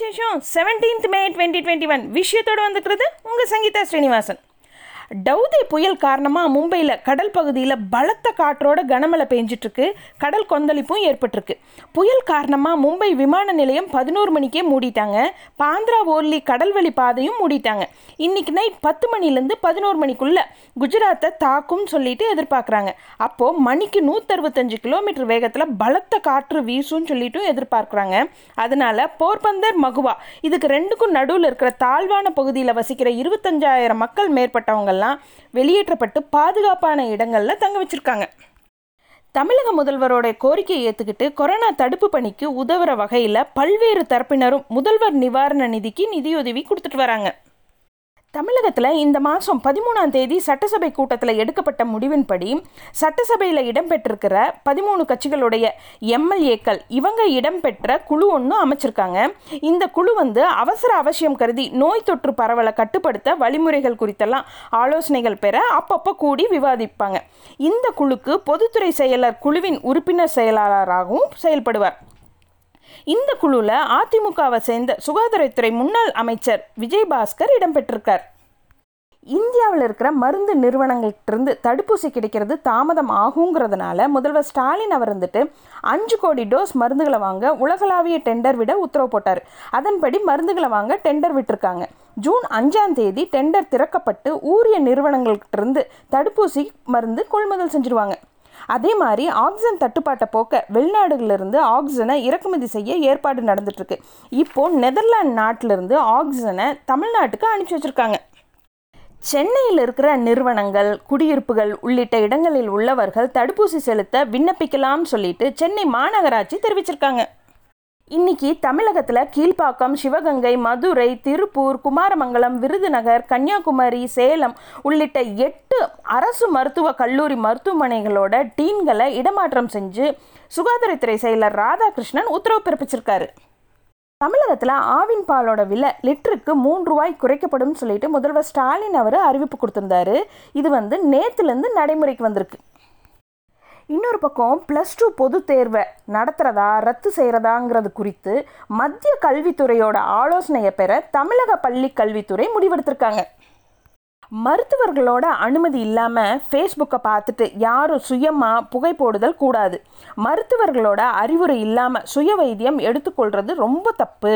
விசேஷம் seventeenth May twenty twenty one விஷயத்தோடு வந்துக்கிறது உங்கள் சங்கீதா ஸ்ரீனிவாசன். டவுதே புயல் காரணமாக மும்பையில் கடல் பகுதியில் பலத்த காற்றோட கனமழை பெஞ்சிட்ருக்கு. கடல் கொந்தளிப்பும் ஏற்பட்டிருக்கு புயல் காரணமாக மும்பை விமான நிலையம் பதினோரு மணிக்கே மூடிட்டாங்க. பாந்திரா ஓர்லி கடல்வழி பாதையும் மூடிட்டாங்க. இன்னைக்கு நைட் பத்து மணிலேருந்து பதினோரு மணிக்குள்ளே குஜராத்தை தாக்கும் சொல்லிட்டு எதிர்பார்க்குறாங்க. அப்போது மணிக்கு நூற்றறுபத்தஞ்சு கிலோமீட்டர் வேகத்தில் பலத்த காற்று வீசும்னு சொல்லிட்டும் எதிர்பார்க்குறாங்க. அதனால போர்பந்தர் மகுவா இதுக்கு ரெண்டுக்கும் நடுவில் இருக்கிற தாழ்வான பகுதியில் வசிக்கிற இருபத்தஞ்சாயிரம் மக்கள் மேற்பட்டவங்கெல்லாம் வெளியேற்றப்பட்டு பாதுகாப்பான இடங்களில் தங்க வச்சிருக்காங்க. தமிழக முதல்வரோட கோரிக்கையை ஏற்றுக்கிட்டு கொரோனா தடுப்பு பணிக்கு உதவுற வகையில் பல்வேறு தரப்பினரும் முதல்வர் நிவாரண நிதிக்கு நிதியுதவி கொடுத்துட்டு வராங்க. தமிழகத்தில் இந்த மாதம் பதிமூணாம் தேதி சட்டசபை கூட்டத்தில் எடுக்கப்பட்ட முடிவின்படி சட்டசபையில் இடம்பெற்றிருக்கிற பதிமூணு கட்சிகளுடைய எம்எல்ஏக்கள் இவங்க இடம்பெற்ற குழு ஒன்று அமைச்சிருக்காங்க. இந்த குழு வந்து அவசர அவசியம் கருதி நோய் தொற்று பரவலை கட்டுப்படுத்த வழிமுறைகள் குறித்தெல்லாம் ஆலோசனைகள் பெற அப்பப்போ கூடி விவாதிப்பாங்க. இந்த குழுக்கு பொதுத்துறை செயலர் குழுவின் உறுப்பினர் செயலாளராகவும் செயல்படுவார். இந்த குழுவில் அதிமுகவை சேர்ந்த சுகாதாரத்துறை முன்னாள் அமைச்சர் விஜயபாஸ்கர் இடம்பெற்றிருக்கார். இந்தியாவில் இருக்கிற மருந்து நிறுவனங்கள்கிட்டருந்து தடுப்பூசி கிடைக்கிறது தாமதம் ஆகுங்கிறதுனால முதல்வர் ஸ்டாலின் அவர் வந்துட்டு அஞ்சு கோடி டோஸ் மருந்துகளை வாங்க உலகளாவிய டெண்டர் விட உத்தரவு போட்டார். அதன்படி மருந்துகளை வாங்க டெண்டர் விட்டிருக்காங்க. ஜூன் அஞ்சாம் தேதி டெண்டர் திறக்கப்பட்டு ஊரிய நிறுவனங்கள்கிட்டருந்து தடுப்பூசி மருந்து கொள்முதல் செஞ்சுருவாங்க. அதே மாதிரி ஆக்சிஜன் தட்டுப்பாட்டை போக்க வெளிநாடுகளிலிருந்து ஆக்சிஜனை இறக்குமதி செய்ய ஏற்பாடு நடந்துட்டுருக்கு. இப்போ நெதர்லாந்து நாட்டிலிருந்து ஆக்சிஜனை தமிழ்நாட்டுக்கு அனுப்பிச்சி வச்சுருக்காங்க. சென்னையில் இருக்கிற நிறுவனங்கள் குடியிருப்புகள் உள்ளிட்ட இடங்களில் உள்ளவர்கள் தடுப்பூசி செலுத்த விண்ணப்பிக்கலாம்னு சொல்லிட்டு சென்னை மாநகராட்சி தெரிவிச்சிருக்காங்க. இன்னைக்கு தமிழகத்தில் கீழ்ப்பாக்கம் சிவகங்கை மதுரை திருப்பூர் குமாரமங்கலம் விருதுநகர் கன்னியாகுமரி சேலம் உள்ளிட்ட எட்டு அரசு மருத்துவ கல்லூரி மருத்துவமனைகளோட டீன்களை இடமாற்றம் செஞ்சு சுகாதாரத்துறை செயலர் ராதாகிருஷ்ணன் உத்தரவு பிறப்பிச்சிருக்காரு. தமிழகத்தில் ஆவின் பாலோட விலை லிட்டருக்கு மூன்று ரூபாய் குறைக்கப்படும் சொல்லிட்டு முதல்வர் ஸ்டாலின் அவர் அறிவிப்பு கொடுத்திருந்தாரு. இது வந்து நேற்றுலேருந்து நடைமுறைக்கு வந்திருக்கு. இன்னொரு பக்கம் ப்ளஸ் டூ பொது தேர்வை நடத்துகிறதா ரத்து செய்கிறதாங்கிறது குறித்து மத்திய கல்வித்துறையோட ஆலோசனையை பெற தமிழக பள்ளி கல்வித்துறை முடிவெடுத்திருக்காங்க. மருத்துவர்களோட அனுமதி இல்லாமல் ஃபேஸ்புக்கை பார்த்துட்டு யாரும் சுயமாக புகை போடுதல் கூடாது. மருத்துவர்களோட அறிவுரை இல்லாமல் சுய வைத்தியம் எடுத்துக்கொள்கிறது ரொம்ப தப்பு.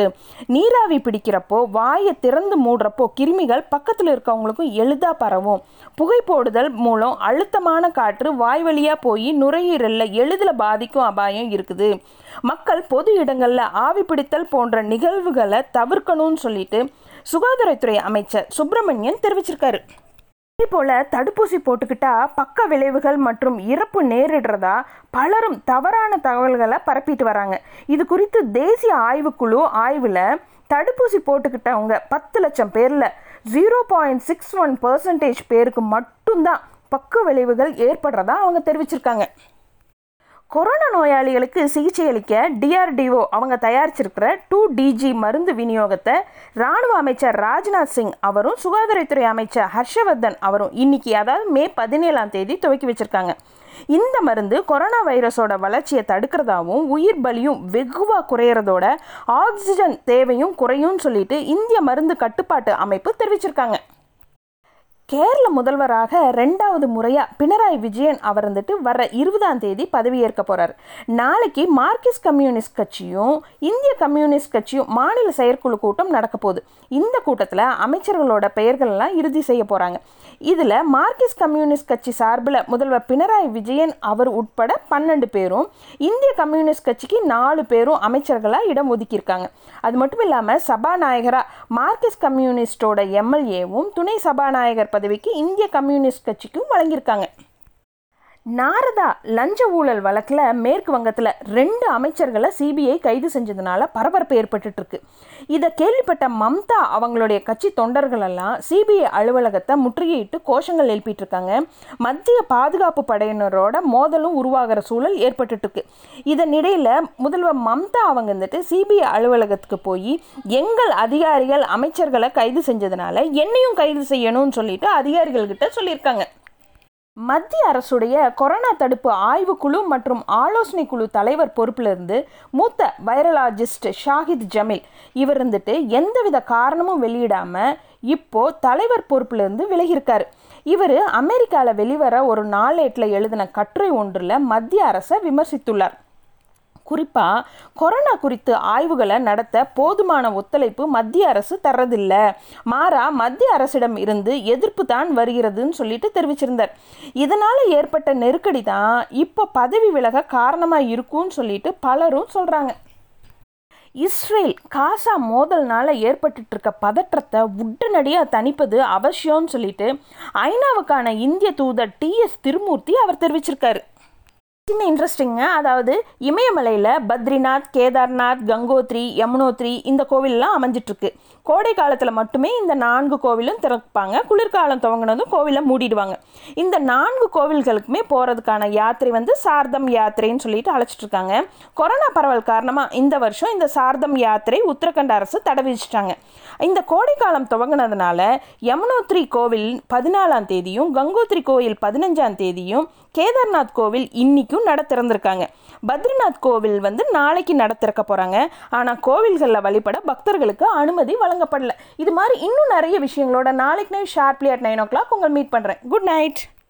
நீராவி பிடிக்கிறப்போ வாயை திறந்து மூடுறப்போ கிருமிகள் பக்கத்தில் இருக்கவங்களுக்கும் எளிதாக பரவும். புகை போடுதல் மூலம் அழுத்தமான காற்று வாய் வழியாக போய் நுரையீரலில் எளிதில் பாதிக்கும் அபாயம் இருக்குது. மக்கள் பொது இடங்களில் ஆவி பிடித்தல் போன்ற நிகழ்வுகளை தவிர்க்கணும்னு சொல்லிட்டு சுகாதாரத்துறை அமைச்சர் சுப்பிரமணியன் தெரிவிச்சிருக்காரு. அதே போல் தடுப்பூசி போட்டுக்கிட்டா பக்க விளைவுகள் மற்றும் இறப்பு நேரிடுறதா பலரும் தவறான தகவல்களை பரப்பிட்டு வராங்க. இது குறித்து தேசிய ஆய்வுக்குழு ஆய்வில் தடுப்பூசி போட்டுக்கிட்டவங்க பத்து லட்சம் பேரில் zero point six one percentage பேருக்கு மட்டும்தான் பக்க விளைவுகள் ஏற்படுறதா அவங்க தெரிவிச்சிருக்காங்க. கொரோனா நோயாளிகளுக்கு சிகிச்சை அளிக்க டிஆர்டிஓ அவங்க தயாரிச்சிருக்கிற டூ டிஜி மருந்து விநியோகத்தை ராணுவ அமைச்சர் ராஜ்நாத் சிங் அவரும் சுகாதாரத்துறை அமைச்சர் ஹர்ஷவர்தன் அவரும் இன்னைக்கு அதாவது மே பதினேழாம் தேதி துவக்கி வச்சிருக்காங்க. இந்த மருந்து கொரோனா வைரஸோட வளர்ச்சியை தடுக்கிறதாவும் உயிர் பலியும் வெகுவாக குறையிறதோட ஆக்சிஜன் தேவையும் குறையும் சொல்லிட்டு இந்திய மருந்து கட்டுப்பாட்டு அமைப்பு தெரிவிச்சிருக்காங்க. கேரள முதல்வராக ரெண்டாவது முறையாக பினராயி விஜயன் அவர் வந்துட்டு வர இருபதாம் தேதி பதவியேற்க போகிறார் நாளைக்கு மார்க்சிஸ்ட் கம்யூனிஸ்ட் கட்சியும் இந்திய கம்யூனிஸ்ட் கட்சியும் மாநில செயற்குழு கூட்டம் நடக்க போகுது. இந்த கூட்டத்தில் அமைச்சர்களோட பெயர்கள்லாம் இறுதி செய்ய போகிறாங்க இதில் மார்க்சிஸ்ட் கம்யூனிஸ்ட் கட்சி சார்பில் முதல்வர் பினராயி விஜயன் அவர் உட்பட பன்னெண்டு பேரும் இந்திய கம்யூனிஸ்ட் கட்சிக்கு நாலு பேரும் அமைச்சர்களாக இடம் ஒதுக்கியிருக்காங்க. அது மட்டும் இல்லாமல் சபாநாயகராக மார்க்சிஸ்ட் கம்யூனிஸ்டோட எம்எல்ஏவும் துணை சபாநாயகர் பதவிக்கு இந்திய கம்யூனிஸ்ட் கட்சிக்கும் வழங்கியிருக்காங்க. நாரதா லஞ்ச ஊழல் வழக்கில் மேற்கு வங்கத்தில் ரெண்டு அமைச்சர்களை சிபிஐ கைது செஞ்சதுனால பரபரப்பு ஏற்பட்டுருக்கு இதை கேள்விப்பட்ட மம்தா அவங்களுடைய கட்சி தொண்டர்களெல்லாம் சிபிஐ அலுவலகத்தை முற்றுகையிட்டு கோஷங்கள் எழுப்பிட்டு இருக்காங்க மத்திய பாதுகாப்பு படையினரோட மோதலும் உருவாகிற சூழல் ஏற்பட்டுட்டு இதன் இதனிடையில் முதல்வர் மம்தா அவங்க வந்துட்டு சிபிஐ அலுவலகத்துக்கு போய் எங்கள் அதிகாரிகள் அமைச்சர்களை கைது செஞ்சதுனால என்னையும் கைது செய்யணும்னு சொல்லிட்டு அதிகாரிகள்கிட்ட சொல்லியிருக்காங்க. மத்திய அரசுடைய கொரோனா தடுப்பு ஆய்வுக்குழு மற்றும் ஆலோசனை குழு தலைவர் பொறுப்பிலிருந்து மூத்த வைரலாஜிஸ்ட் ஷாஹித் ஜமீல் இவர் இருந்துட்டு எந்தவித காரணமும் வெளியிடாமல் இப்போ தலைவர் பொறுப்பிலிருந்து விலகியிருக்காரு. இவர் அமெரிக்காவில் வெளிவர ஒரு நாளேட்டில் எழுதின கட்டுரை ஒன்றில் மத்திய அரசை விமர்சித்துள்ளார். குறிப்பாக கொரோனா குறித்து ஆய்வுகளை நடத்த போதுமான ஒத்துழைப்பு மத்திய அரசு தர்றதில்லை. மாறா மத்திய அரசிடம் இருந்து எதிர்ப்பு தான் வருகிறதுன்னு சொல்லிட்டு தெரிவிச்சிருந்தார். இதனால் ஏற்பட்ட நெருக்கடி தான் இப்போ பதவி விலக காரணமாக இருக்கும்னு சொல்லிட்டு பலரும் சொல்கிறாங்க இஸ்ரேல் காசா மோதல்னால ஏற்பட்டுட்டு இருக்க பதற்றத்தை உடனடியாக தணிப்பது அவசியம்னு சொல்லிட்டு ஐநாவுக்கான இந்திய தூதர் டி எஸ் திருமூர்த்தி அவர் தெரிவிச்சிருக்காரு. சின்ன இன்ட்ரெஸ்டிங்க அதாவது இமயமலையில் பத்ரிநாத் கேதார்நாத் கங்கோத்ரி யமுனோத்ரி இந்த கோவில்லாம் அமைஞ்சிட்ருக்கு. கோடை காலத்தில் மட்டுமே இந்த நான்கு கோவிலும் திறப்பாங்க. குளிர்காலம் துவங்கினதும் கோவிலை மூடிடுவாங்க. இந்த நான்கு கோவில்களுக்குமே போகிறதுக்கான யாத்திரை வந்து சார்தம் யாத்திரைன்னு சொல்லிட்டு அழைச்சிட்ருக்காங்க. கொரோனா பரவல் காரணமாக இந்த வருஷம் இந்த சார்தம் யாத்திரை உத்தரகண்ட் அரசு தடை விதிச்சிட்டாங்க. இந்த கோடை காலம் துவங்கினதுனால யமுனோத்ரி கோவில் பதினாலாம் தேதியும் கங்கோத்ரி கோவில் பதினஞ்சாம் தேதியும் கேதார்நாத் கோவில் இன்னைக்கு வரைக்கும் நட திறந்திருக்காங்க. பத்ரிநாத் கோவில் வந்து நாளைக்கு நட திறக்க போகிறாங்க ஆனால் கோவில்களில் வழிபட பக்தர்களுக்கு அனுமதி வழங்கப்படல. இது மாதிரி இன்னும் நிறைய விஷயங்களோட நாளைக்கு night sharply at nine o'clock உங்கள் மீட் பண்ணுறேன் குட் நைட்.